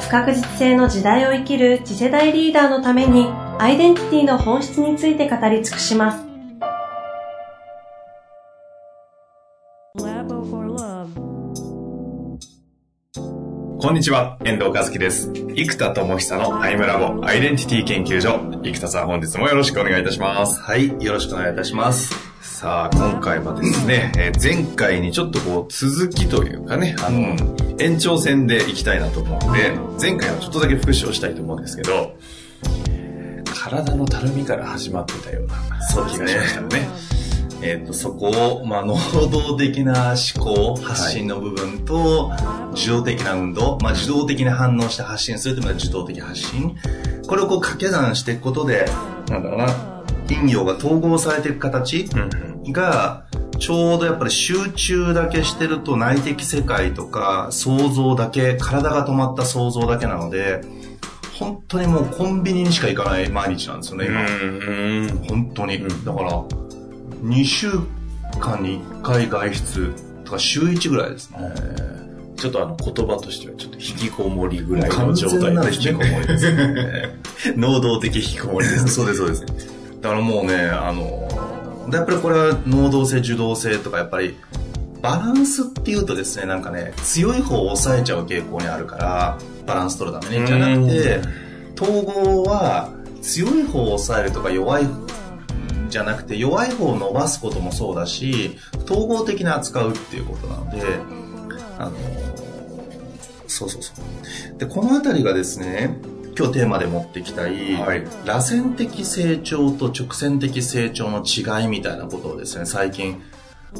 不確実性の時代を生きる次世代リーダーのためにアイデンティティの本質について語り尽くします。こんにちは、遠藤和樹です。生田智久のアイムラボアイデンティティ研究所。生田さん、本日もよろしくお願いいたします。はい、よろしくお願いいたします。さあ、今回はですね、えー、前回にちょっとこう、続きというかね、あの、うん、延長戦でいきたいなと思うので、前回はちょっとだけ復習をしたいと思うんですけど、体のたるみから始まってたような気がしましたね。えっ、ー、と、そこを、まあ、能動的な思考、発信の部分と、受動的な運動、まあ、受動的に反応して発信するというのは受動的発信。これをこう掛け算していくことで、なんだろうな、陰陽が統合されていく形が、ちょうどやっぱり集中だけしてると内的世界とか想像だけ、体が止まった想像だけなので、本当にもうコンビニにしか行かない毎日なんですよね、今。本当に。だから、2週間に1回外出とか週1ぐらいですね。ちょっとあの言葉としてはちょっと引きこもりぐらいの状態ですね。引きこもりですね。能動的引きこもりです、ね。そうです、そうです。だからもうね、あの、やっぱりこれは能動性、受動性とかやっぱりバランスっていうとですね、なんかね、強い方を抑えちゃう傾向にあるから、バランス取るために。じゃなくて、統合は強い方を抑えるとか弱いじゃなくて弱い方を伸ばすこともそうだし統合的に扱うっていうことなのであのそうそうそうでこの辺りがですね今日テーマで持ってきたい、はい、螺旋的成長と直線的成長の違いみたいなことをですね最近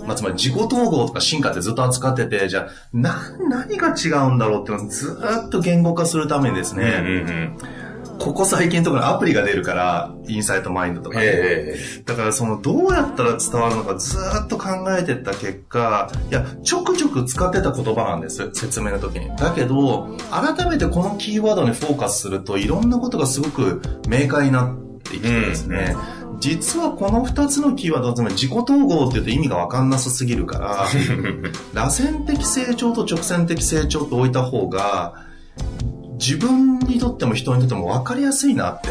まあ、つまり自己統合とか進化ってずっと扱ってて、じゃあ、な、何が違うんだろうってずっと言語化するためにですね、うんうんうんここ最近とかアプリが出るから、インサイトマインドとか、ね、だからそのどうやったら伝わるのかずっと考えてった結果、いや、ちょくちょく使ってた言葉なんです、説明の時に。だけど、改めてこのキーワードにフォーカスするといろんなことがすごく明快になってきてですね、うん、実はこの2つのキーワード、つまり自己統合って言うと意味がわかんなさすぎるから、螺旋的成長と直線的成長と置いた方が、自分にとっても人にとっても分かりやすいなって。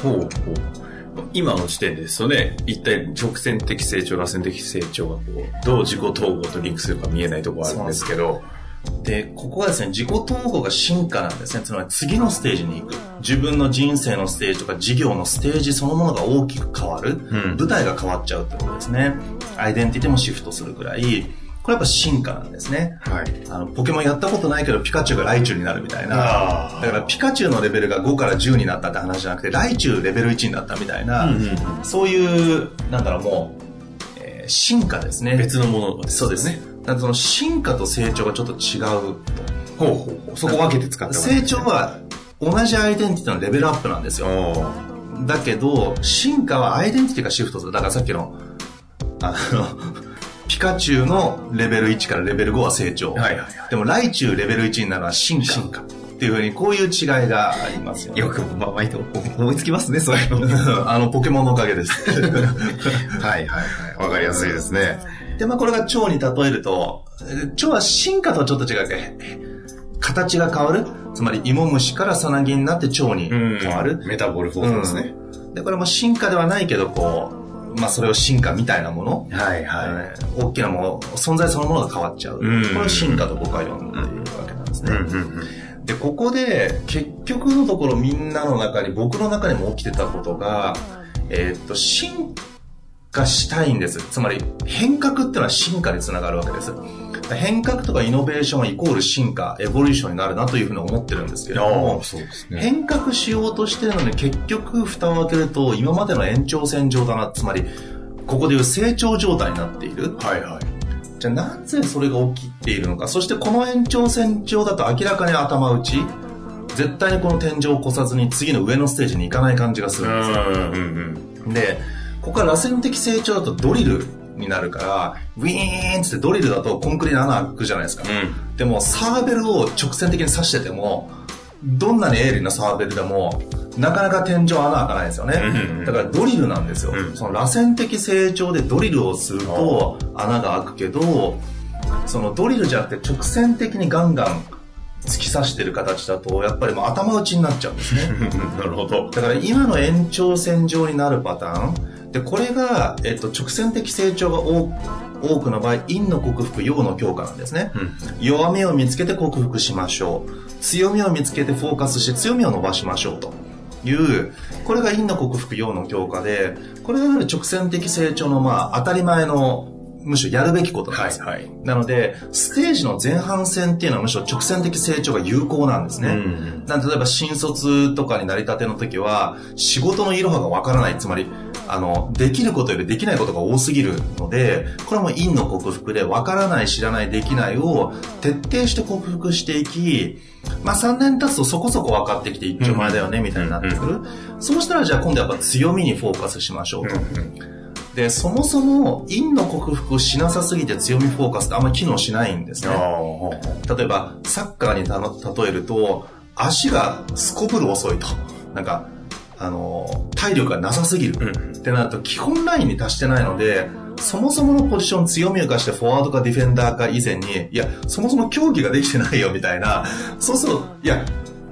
ほうほう。今の時点でですよね、一体直線的成長、螺旋的成長がこう、どう自己統合とリンクするか見えないところあるんですけど、で、ここがですね、自己統合が進化なんですね。つまり次のステージに行く。自分の人生のステージとか事業のステージそのものが大きく変わる。うん、舞台が変わっちゃうってことですね。アイデンティティもシフトするぐらい、これやっぱ進化なんですね。はい。あの、ポケモンやったことないけど、ピカチュウがライチュウになるみたいな。だから、ピカチュウのレベルが5から10になったって話じゃなくて、ライチュウレベル1になったみたいな、うんうんうん、そういう、なんだろう、もう、えー、進化ですね。別のものね、そうですね。だからその進化と成長がちょっと違うと。ほうほうそこ分けて使って成長は同じアイデンティティのレベルアップなんですよ。だけど、進化はアイデンティティがシフトする。だからさっきの、あの、ピカチュウのレベル1からレベル5は成長。はいはいはい、でも、ライチュウレベル1になるのは進化。進化。っていうふうに、こういう違いがありますよ、ね。よく、まあ、毎度思いつきますね、そういうの。あの、ポケモンのおかげです。はいはいはい。わかりやすいですね。で、まあ、これが蝶に例えると、蝶は進化とはちょっと違うけ形が変わるつまり、芋虫からさなぎになって蝶に変わる。メタボルフォームですね、うん。で、これも進化ではないけど、こう、まあ、それを進化みたいなもの、はいはい、大きなもの、存在そのものが変わっちゃう。これを進化と僕は呼んでいるわけなんですね。で、ここで、結局のところみんなの中に、僕の中にも起きてたことが、えー、っと、進化したいんです。つまり、変革っていうのは進化につながるわけです。変革とかイノベーションはイコール進化、エボリューションになるなというふうに思ってるんですけれども、ね、変革しようとしてるのに結局蓋を開けると今までの延長線上だな、つまりここでいう成長状態になっている。はいはい。じゃあなぜそれが起きているのか、そしてこの延長線上だと明らかに頭打ち、絶対にこの天井を越さずに次の上のステージに行かない感じがするんですよ。うんで、ここから螺旋的成長だとドリルになるから、ウィーンってドリルだとコンクリに穴開くじゃないですか。うんでもサーベルを直線的に刺してても、どんなに鋭利なサーベルでも、なかなか天井穴開かないですよね。うんだからドリルなんですよ。うんその螺旋的成長でドリルをすると穴が開くけど、そのドリルじゃなくて直線的にガンガン突き刺してる形だと、やっぱりもう頭打ちになっちゃうんですね。なるほど。だから今の延長線上になるパターン。で、これが、えっと、直線的成長が多多くの場合、陰の克服、陽の強化なんですね。うん弱みを見つけて克服しましょう。強みを見つけてフォーカスして強みを伸ばしましょうという、これが陰の克服、陽の強化で、これが直線的成長のまあ当たり前の、むしろやるべきことなんです。はい。なので、ステージの前半戦っていうのはむしろ直線的成長が有効なんですね。うんなんで例えば新卒とかになりたての時は、仕事のいろはがわからない。つまり、あの、できることよりできないことが多すぎるので、これはもう陰の克服で、わからない、知らない、できないを徹底して克服していき、まあ3年経つとそこそこ分かってきて一丁前だよね、みたいになってくる。そうしたらじゃあ今度やっぱ強みにフォーカスしましょうと。で、そもそも陰の克服をしなさすぎて強みフォーカスってあんまり機能しないんですね。例えば、サッカーに例えると、足がすこぶる遅いと。なんか、あの、体力がなさすぎる。うんってなると、基本ラインに達してないので、そもそものポジション強みを生かしてフォワードかディフェンダーか以前に、いや、そもそも競技ができてないよみたいな、そうすると、いや、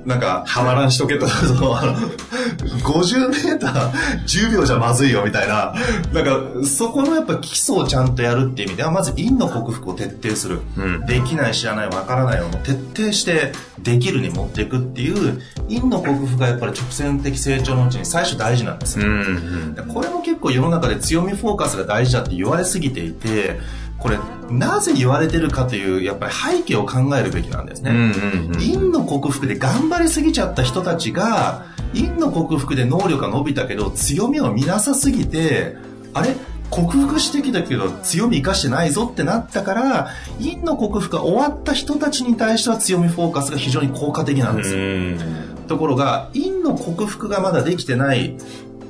なんか、はまらんしとけと。その、50メーター10秒じゃまずいよみたいな、なんか、そこのやっぱ基礎をちゃんとやるっていう意味では、まず陰の克服を徹底する。うんできない、知らない、わからないを徹底して、できるに持っていくっていう、陰の克服がやっぱり直線的成長のうちに最初大事なんですよ。んでこれも結構世の中で強みフォーカスが大事だって言われすぎていて、これ、なぜ言われてるかという、やっぱり背景を考えるべきなんですね。うん陰の克服で頑張りすぎちゃった人たちが、陰の克服で能力が伸びたけど、強みを見なさすぎて、あれ？克服してきたけど強み生かしてないぞってなったから、陰の克服が終わった人たちに対しては強みフォーカスが非常に効果的なんですよ。ところが、陰の克服がまだできてない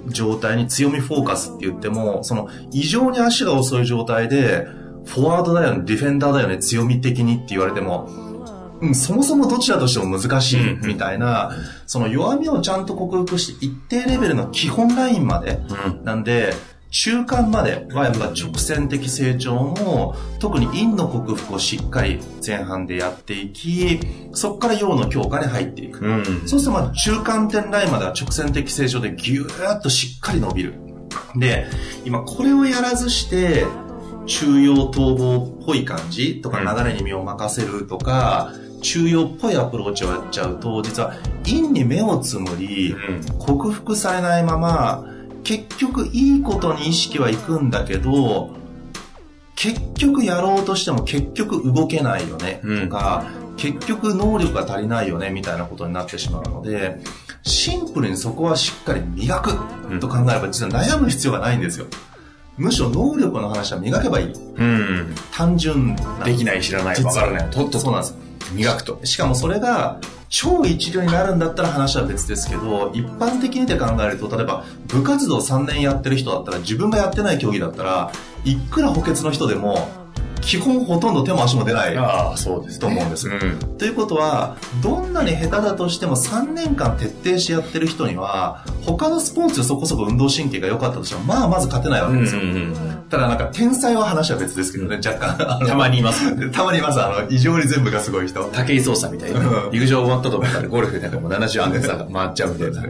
状態に強みフォーカスって言っても、その異常に足が遅い状態で、フォワードだよね、ディフェンダーだよね、強み的にって言われても、うん、そもそもどちらとしても難しいみたいな、その弱みをちゃんと克服して一定レベルの基本ラインまで、なんで、中間まではやっぱ直線的成長の、特に陰の克服をしっかり前半でやっていき、そこから陽の強化に入っていく。うん。そうするとまあ中間点ラインまでは直線的成長でギューッとしっかり伸びる。で、今これをやらずして、中央統合っぽい感じとか流れに身を任せるとか、中央っぽいアプローチをやっちゃうと、実は陰に目をつむり、克服されないまま、結局いいことに意識はいくんだけど、結局やろうとしても結局動けないよねとか、結局能力が足りないよねみたいなことになってしまうので、シンプルにそこはしっかり磨くと考えれば実は悩む必要がないんですよ。むしろ能力の話は磨けばいい。うん単純な。できない知らないわからないとっとそうなんです。磨くとしかもそれが超一流になるんだったら話は別ですけど、一般的にで考えると、例えば部活動3年やってる人だったら、自分がやってない競技だったら、いくら補欠の人でも、基本ほとんど手も足も出ないああそうですと思うんですよ。うんということは、どんなに下手だとしても3年間徹底してやってる人には、他のスポーツでそこそこ運動神経が良かったとしても、まあまず勝てないわけですよ。ただなんか天才は話は別ですけどね、若干。たまにいます たまにいます。あの、異常に全部がすごい人。武井壮さんみたいなうん陸上終わったと思ったらゴルフなんかもう70安全さが 回っちゃうみたいな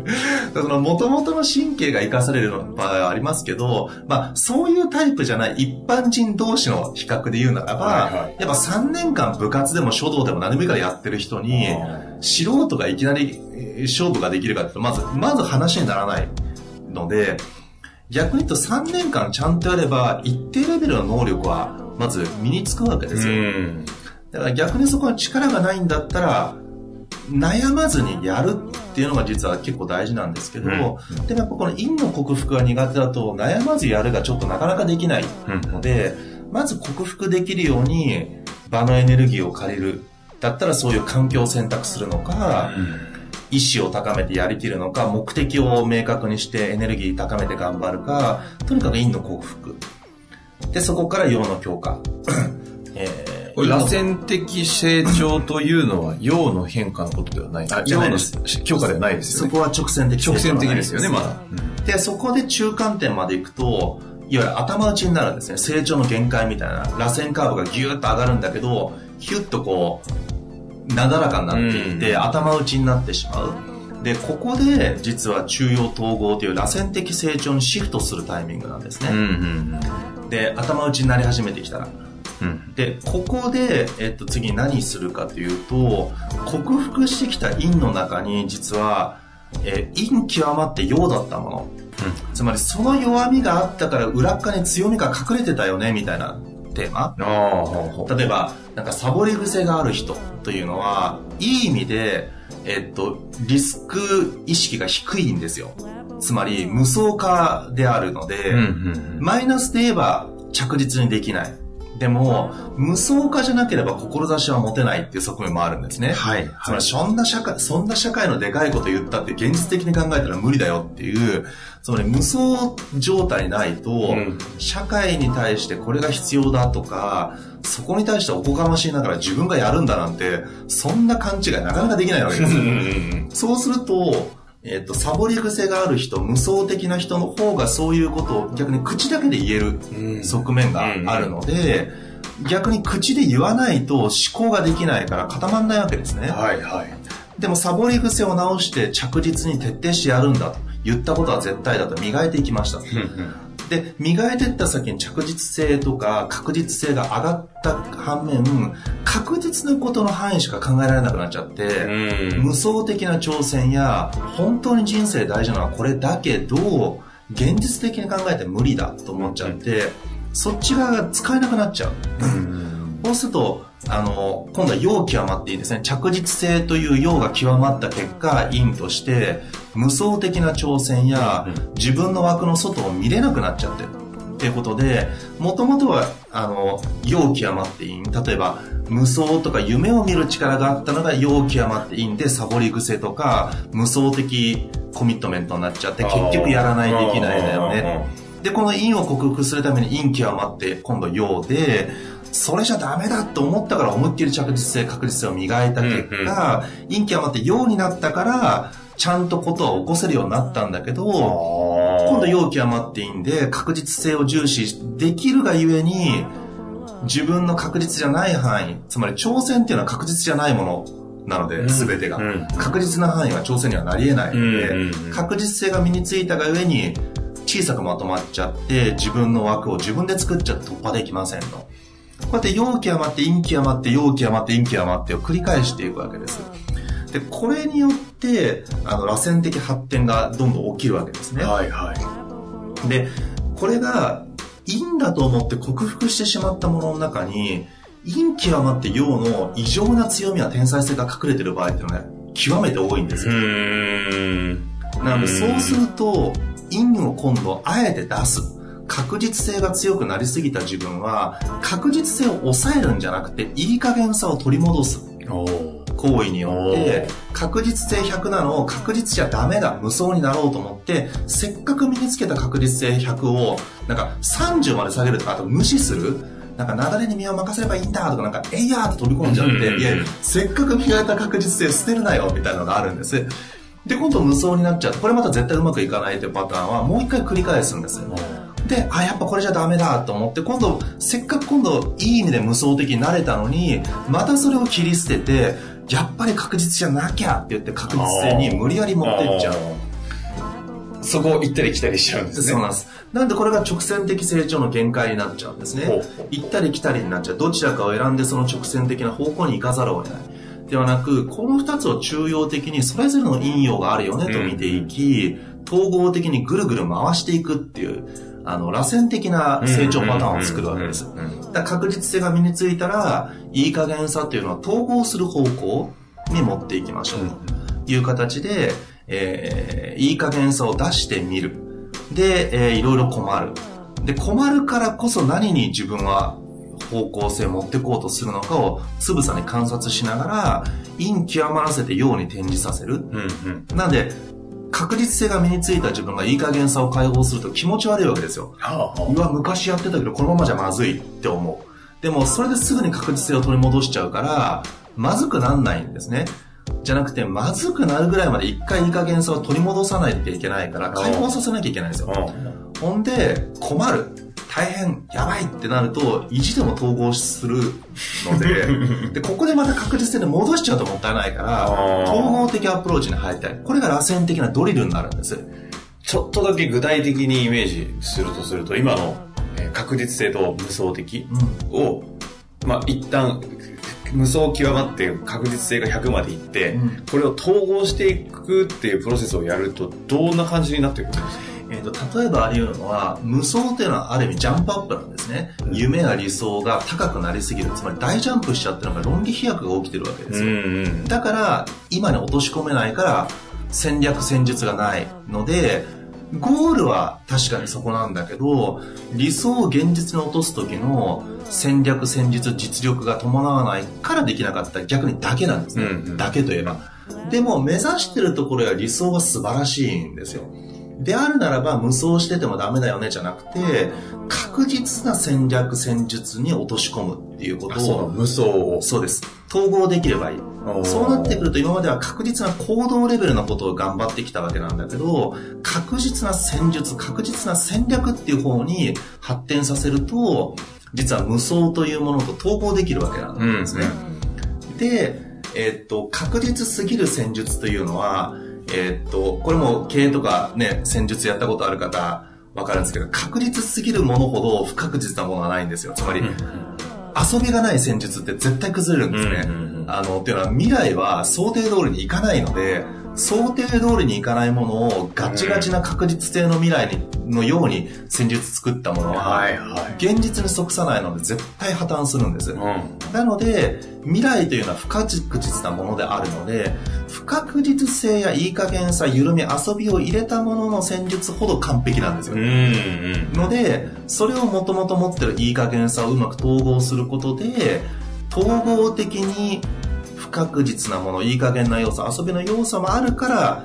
その元々の神経が活かされる場合はありますけど、まあそういうタイプじゃない一般人同士の比較で言うならば、はいはい。やっぱ3年間部活でも書道でも何でもいいからやってる人に、素人がいきなりえー勝負ができるかっていうと、まず、まず話にならないので、逆に言うと3年間ちゃんとやれば、一定レベルの能力は、まず身につくわけですよ。ん。だから逆にそこに力がないんだったら、悩まずにやるっていうのが実は結構大事なんですけど、でもやっぱこの陰の克服が苦手だと悩まずやるがちょっとなかなかできないので、まず克服できるように場のエネルギーを借りる。だったらそういう環境を選択するのか、意志を高めてやりきるのか、目的を明確にしてエネルギー高めて頑張るか、とにかく陰の克服。で、そこから陽の強化。えー、螺旋的成長というのは陽の変化のことではないあ、陽の強化ではないですよね。そこは直線的直線的ですよね、まだ。で、そこで中間点まで行くと、いわゆる頭打ちになるんですね。成長の限界みたいな。螺旋カーブがギューッと上がるんだけど、ヒュッとこう、なだらかになっていって、頭打ちになってしまう。で、ここで実は中央統合という螺旋的成長にシフトするタイミングなんですね。で、頭打ちになり始めてきたら。うん、で、ここで、えっと、次何するかというと、克服してきた陰の中に実は、えー、陰極まって陽だったもの。うん、つまりその弱みがあったから裏っ側に強みが隠れてたよね、みたいなテーマ。例えば、なんかサボり癖がある人というのは、いい意味で、えっと、リスク意識が低いんですよ。つまり、無双化であるので、うんうんうん、マイナスで言えば着実にできない。でも、無双化じゃなければ志は持てないっていう側面もあるんですね。はい。はい、つまり、そんな社会、そんな社会のでかいこと言ったって現実的に考えたら無理だよっていう、つまり無双状態ないと、うん、社会に対してこれが必要だとか、そこに対しておこがましいながら自分がやるんだなんて、そんな勘違いなかなかできないわけですよ。そうすると、えっ、と、サボり癖がある人、無双的な人の方がそういうことを逆に口だけで言える側面があるので、逆に口で言わないと思考ができないから固まんないわけですね。はいはい。でもサボり癖を直して着実に徹底してやるんだと言ったことは絶対だと磨いていきました。で、磨いていった先に着実性とか確実性が上がった反面、確実なことの範囲しか考えられなくなっちゃって、無双的な挑戦や、本当に人生大事なのはこれだけど、現実的に考えて無理だと思っちゃって、そっち側が使えなくなっちゃう。そうすると、あの、今度は陽極まっていいですね。着実性という陽が極まった結果、陰として、無双的な挑戦や、自分の枠の外を見れなくなっちゃってる。っていうことで、もともとは、あの、陽極まっていい。例えば、無双とか夢を見る力があったのが陽極まっていいんで、サボり癖とか、無双的コミットメントになっちゃって、結局やらないできないだよね。で、この陰を克服するために陰極まって、今度陽で、それじゃダメだと思ったから思いっきり着実性、確実性を磨いた結果、陰気余って陽になったから、ちゃんとことは起こせるようになったんだけど、今度陽気余っていいんで、確実性を重視できるがゆえに、自分の確実じゃない範囲、つまり挑戦っていうのは確実じゃないものなので、すべてが、確実な範囲は挑戦にはなり得ないので、確実性が身についたがゆえに、小さくまとまっちゃって、自分の枠を自分で作っちゃって突破できませんと。こうやって陽気余って陰気余って陽気余って陰気余ってを繰り返していくわけです。で、これによって、あの、螺旋的発展がどんどん起きるわけですね。はいはい。で、これが、陰だと思って克服してしまったものの中に、陰極まって陽の異常な強みや天才性が隠れてる場合っていうのは、ね、極めて多いんですよ。なので、そうすると、陰を今度あえて出す。確実性が強くなりすぎた自分は、確実性を抑えるんじゃなくて、いい加減さを取り戻す。行為によって、確実性100なのを確実じゃダメだ、無双になろうと思って、せっかく身につけた確実性100を、なんか30まで下げるとか、あと無視する？なんか流れに身を任せればいいんだとか、なんか、えいやーと飛び込んじゃって、いや、せっかく磨いた確実性捨てるなよ、みたいなのがあるんです。で、今度無双になっちゃう。これまた絶対うまくいかないというパターンは、もう一回繰り返すんですよ。で、あ、やっぱこれじゃダメだと思って、今度、せっかく今度、いい意味で無双的になれたのに、またそれを切り捨てて、やっぱり確実じゃなきゃって言って確実性に無理やり持っていっちゃう。そこを行ったり来たりしちゃうんですね。そうなんです。なんでこれが直線的成長の限界になっちゃうんですね。行ったり来たりになっちゃう。どちらかを選んでその直線的な方向に行かざるを得ない。ではなく、この二つを中央的にそれぞれの陰陽があるよねと見ていき、統合的にぐるぐる回していくっていう、あの、螺旋的な成長パターンを作るわけです。だ確実性が身についたら、いい加減さっていうのは統合する方向に持っていきましょうという形で、えー、いい加減さを出してみる。で、えー、いろいろ困る。で、困るからこそ何に自分は方向性を持っていこうとするのかをつぶさに観察しながら、陰極まらせて陽に転じさせる。うんうん。なんで、確実性が身についた自分がいい加減さを解放すると気持ち悪いわけですよ。はあはうわ、昔やってたけどこのままじゃまずいって思う。でも、それですぐに確実性を取り戻しちゃうから、まずくなんないんですね。じゃなくて、まずくなるぐらいまで一回いい加減さを取り戻さないといけないから、解放させなきゃいけないんですよ。あ。ほんで、困る。大変、やばいってなると、意地でも統合するので、で、ここでまた確実性で戻しちゃうともったいないから、統合的アプローチに入りたい。これが螺旋的なドリルになるんです。ちょっとだけ具体的にイメージするとすると、今のえー確実性と無双的うん。を、まあ、一旦、無双極まって確実性が100までいって、うんこれを統合していくっていうプロセスをやると、どんな感じになっていくんですか？例えばあり得るのは無双っていうのはある意味ジャンプアップなんですね、夢や理想が高くなりすぎる。つまり大ジャンプしちゃってるのが論理飛躍が起きてるわけですよ、んだから今に落とし込めないから戦略戦術がないのでゴールは確かにそこなんだけど理想を現実に落とす時の戦略戦術実力が伴わないからできなかった逆にだけなんですね、うんうん。だけといえば。でも目指してるところや理想は素晴らしいんですよであるならば無双しててもダメだよねじゃなくて確実な戦略戦術に落とし込むっていうことを無双を。そうです。統合できればいい。そうなってくると今までは確実な行動レベルのことを頑張ってきたわけなんだけど確実な戦術確実な戦略っていう方に発展させると実は無双というものと統合できるわけなんですね、で、えっと確実すぎる戦術というのはえっとこれも経営とかね戦術やったことある方わかるんですけど確実すぎるものほど不確実なものはないんですよ。つまり、遊びがない戦術って絶対崩れるんですね。あの、っていうのは未来は想定通りにいかないので、想定通りにいかないものをガチガチな確実性の未来にのように戦術作ったものは、はいはい。現実に即さないので絶対破綻するんです。うん。なので、未来というのは不確実なものであるので、不確実性やいい加減さ、緩み、遊びを入れたものの戦術ほど完璧なんですよ。うんうん。ので、それをもともと持ってるいい加減さをうまく統合することで、統合的に不確実なもの、いい加減な要素、遊びの要素もあるから、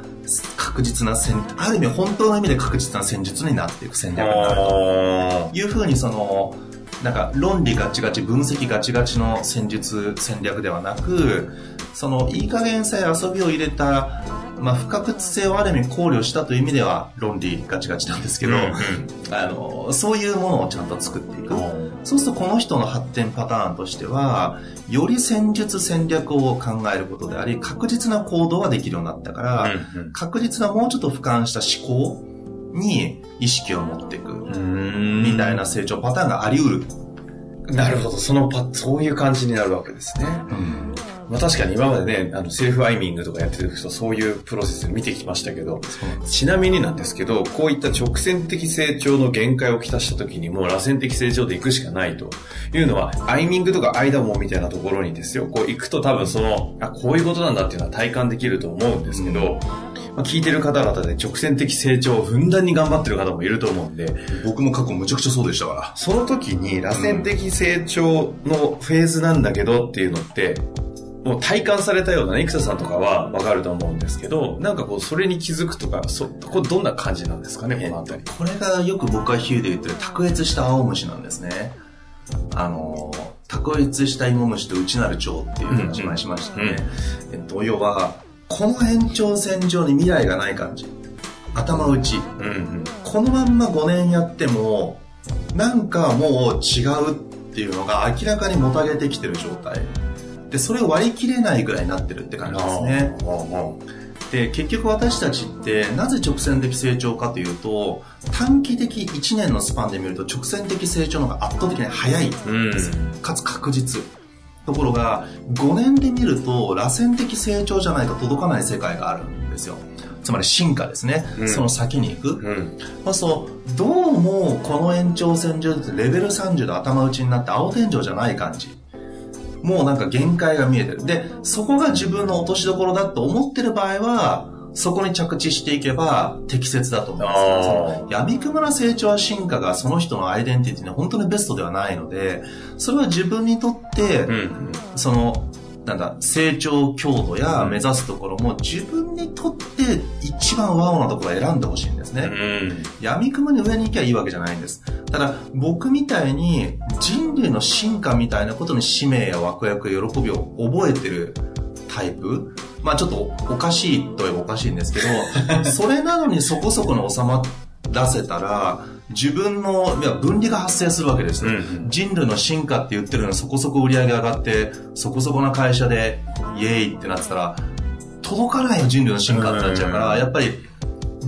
確実な戦、ある意味本当の意味で確実な戦術になっていく戦略になるというふうにその、なんか論理ガチガチ、分析ガチガチの戦術、戦略ではなく、そのいい加減さえ遊びを入れた、まあ不確実性をある意味考慮したという意味では論理ガチガチなんですけど、うんうんあの、そういうものをちゃんと作っていく。ーそうするとこの人の発展パターンとしては、より戦術戦略を考えることであり、確実な行動ができるようになったから、うんうん確実なもうちょっと俯瞰した思考に意識を持っていく。うんみたいな成長パターンがあり得る。なるほど、そのパ、そういう感じになるわけですね。まあ確かに今までね、あの、セルフアイミングとかやってる人、そういうプロセス見てきましたけど、ちなみになんですけど、こういった直線的成長の限界をきたした時にもう螺旋的成長で行くしかないと。いうのは、アイミングとか間もみたいなところにですよ、こう行くと多分その、あ、こういうことなんだっていうのは体感できると思うんですけど、まあ、聞いてる方々で直線的成長をふんだんに頑張ってる方もいると思うんで、僕も過去むちゃくちゃそうでしたから。その時に螺旋的成長のフェーズなんだけどっていうのって、もう体感されたようなね、生田さんとかはわかると思うんですけど、なんかこう、それに気づくとか、そ、これどんな感じなんですかね、このあたり。これがよく僕は比喩で言ってる卓越した青虫なんですね。あの、卓越した芋虫と内なる蝶っていう話前しましたね。えっと、要は、この延長線上に未来がない感じ。頭打ち。うんうん。このまんま5年やっても、なんかもう違うっていうのが明らかにもたげてきてる状態。で、それを割り切れないぐらいになってるって感じですね。で、結局私たちってなぜ直線的成長かというと、短期的1年のスパンで見ると直線的成長の方が圧倒的に早い。うん。かつ確実。ところが、5年で見ると、螺旋的成長じゃないと届かない世界があるんですよ。つまり進化ですね。うんその先に行く。うん。まあそう、どうもこの延長線上でレベル30で頭打ちになって青天井じゃない感じ。もうなんか限界が見えてる。で、そこが自分の落としどころだと思ってる場合は、そこに着地していけば適切だと思います。その闇雲な成長や進化がその人のアイデンティティに本当にベストではないので、それは自分にとって、うん。その、なんだ、成長強度や目指すところも自分にとって一番ワオなところを選んでほしいんですね。うん。闇雲に上に行きゃいいわけじゃないんです。ただ、僕みたいに人類の進化みたいなことに使命や枠役や喜びを覚えてるタイプまあちょっとおかしいといえばおかしいんですけど、それなのにそこそこの収まらせたら、自分のいや分離が発生するわけですよ、うん人類の進化って言ってるのにそこそこ売り上げ上がって、そこそこな会社でイエーイってなってたら、届かないよ人類の進化ってなっちゃうから、やっぱり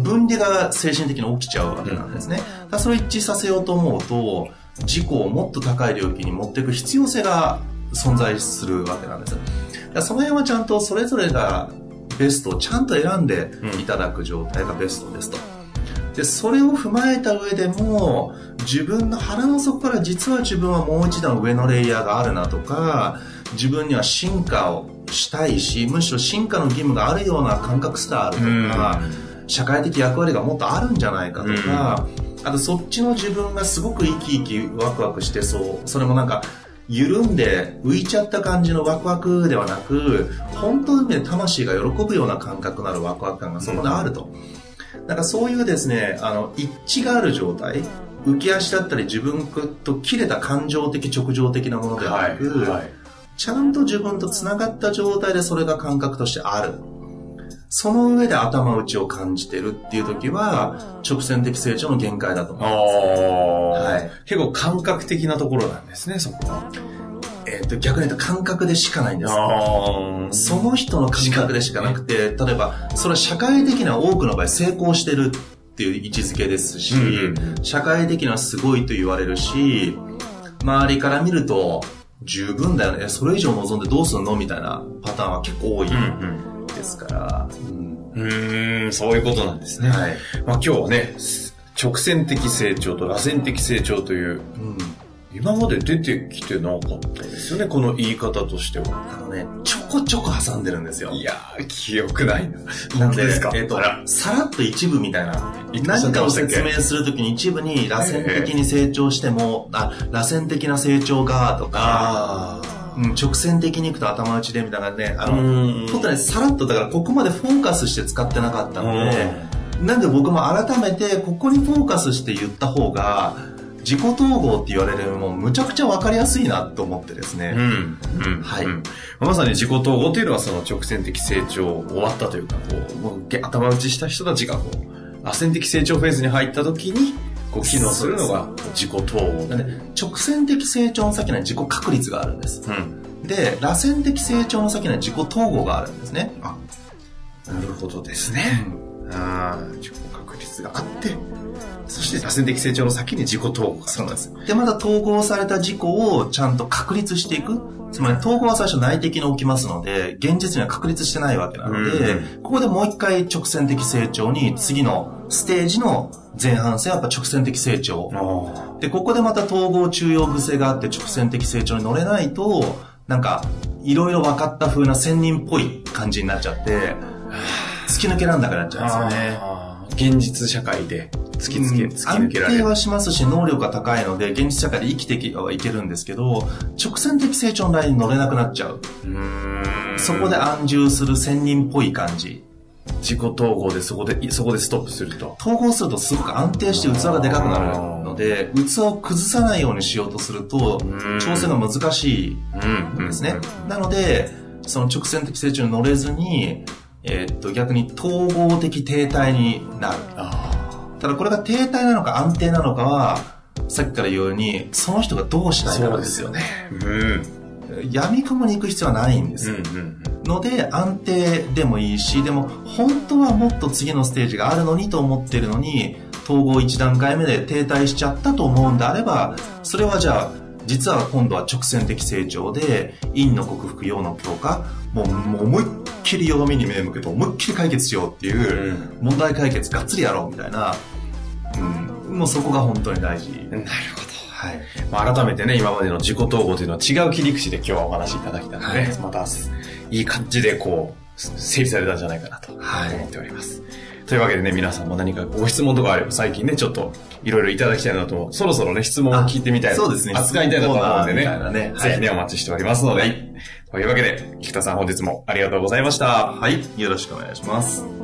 分離が精神的に起きちゃうわけなんですね。だそれを一致させようと思うと、自己をもっと高い領域に持っていく必要性が存在するわけなんです。だその辺はちゃんとそれぞれがベストをちゃんと選んでいただく状態がベストですと。で、それを踏まえた上でも、自分の腹の底から実は自分はもう一段上のレイヤーがあるなとか、自分には進化をしたいし、むしろ進化の義務があるような感覚すらあるとか、社会的役割がもっとあるんじゃないかとか、あとそっちの自分がすごく生き生きワクワクしてそう、それもなんか、緩んで浮いちゃった感じのワクワクではなく、本当にね、魂が喜ぶような感覚のあるワクワク感がそこであると。なんかそういうですね、あの、一致がある状態、浮き足だったり自分と切れた感情的直情的なものではなく、はい。ちゃんと自分と繋がった状態でそれが感覚としてある。その上で頭打ちを感じてるっていう時は、直線的成長の限界だと思あう。あ、はい。結構感覚的なところなんですね、そこは。えっ、と、逆に言うと感覚でしかないんです。その人の感覚でしかなくて、例えば、それは社会的な多くの場合成功してるっていう位置づけですし、うん社会的にはすごいと言われるし、周りから見ると十分だよね、それ以上望んでどうすんの？みたいなパターンは結構多い。うんですから。うんうん。そういうことなんですね。はい。まあ今日はね、直線的成長と螺旋的成長という、うん今まで出てきてなかったですよね、この言い方としては。あのね、ちょこちょこ挟んでるんですよ。いやー、記憶ないな。なんで、ですか？えっ、とあら、さらっと一部みたいな。何かを説明するときに一部に螺旋的に成長しても、あ、螺旋的な成長が、とか、あうん、直線的にいくと頭打ちでみたいなね、ああ。の、ん本当にさらっと、だからここまでフォーカスして使ってなかったので、なんで僕も改めてここにフォーカスして言った方が、自己統合って言われるもうむちゃくちゃわかりやすいなと思ってですね。うん。うん。はいうんまさに自己統合というのはその直線的成長終わったというか、こう、もうげ頭打ちした人たちがこう、螺旋的成長フェーズに入った時に、こう、機能するのが自己統合。なんで直線的成長の先には自己確率があるんです。うん。で、螺旋的成長の先には自己統合があるんですね。なるほどですね。ああ、自己確率があって、そして螺旋的成長の先に自己統合が。そうなんです。で、また統合された自己をちゃんと確立していく。つまり統合は最初内的に起きますので、現実には確立してないわけなので、うここでもう一回直線的成長に、次のステージの前半戦はやっぱ直線的成長。あで、ここでまた統合中庸癖があって直線的成長に乗れないと、なんか、いろいろ分かった風な仙人っぽい感じになっちゃって、突き抜けらんなくなっちゃうんですよね。現実社会で突きつけ、うん突き抜けられる。安定はしますし、能力が高いので、現実社会で生きていけはいけるんですけど、直線的成長のラインに乗れなくなっちゃう。うそこで安住する仙人っぽい感じ。自己統合でそこで、そこでストップすると。統合するとすごく安定して器がでかくなるので、器を崩さないようにしようとするとうん、調整が難しいうんんですね。なので、その直線的成長に乗れずに、えーっと、逆に統合的停滞になる。あただこれが停滞なのか安定なのかは、さっきから言うように、その人がどうしたいかですよね。うん。闇雲に行く必要はないんです。うんうんので、安定でもいいし、でも、本当はもっと次のステージがあるのにと思ってるのに、統合1段階目で停滞しちゃったと思うんであれば、それはじゃあ、実は今度は直線的成長で、陰の克服、陽の強化、もうもう思いっきり弱みに目向けて思いっきり解決しようっていう、問題解決がっつりやろうみたいな、うん、もうそこが本当に大事。なるほど。はい。まあ、改めてね、今までの自己統合というのは違う切り口で今日はお話しいただきたので、はいまた、いい感じでこう、整理されたんじゃないかなと思はいっております。というわけでね、皆さんも何かご質問とかあれば、最近ね、ちょっといろいろいただきたいなと思う、そろそろね、質問を聞いてみたい。そうですね扱いたいなと思うんでね、ねぜひね、お待ちしておりますので、というわけで、菊田さん本日もありがとうございました。はい。よろしくお願いします。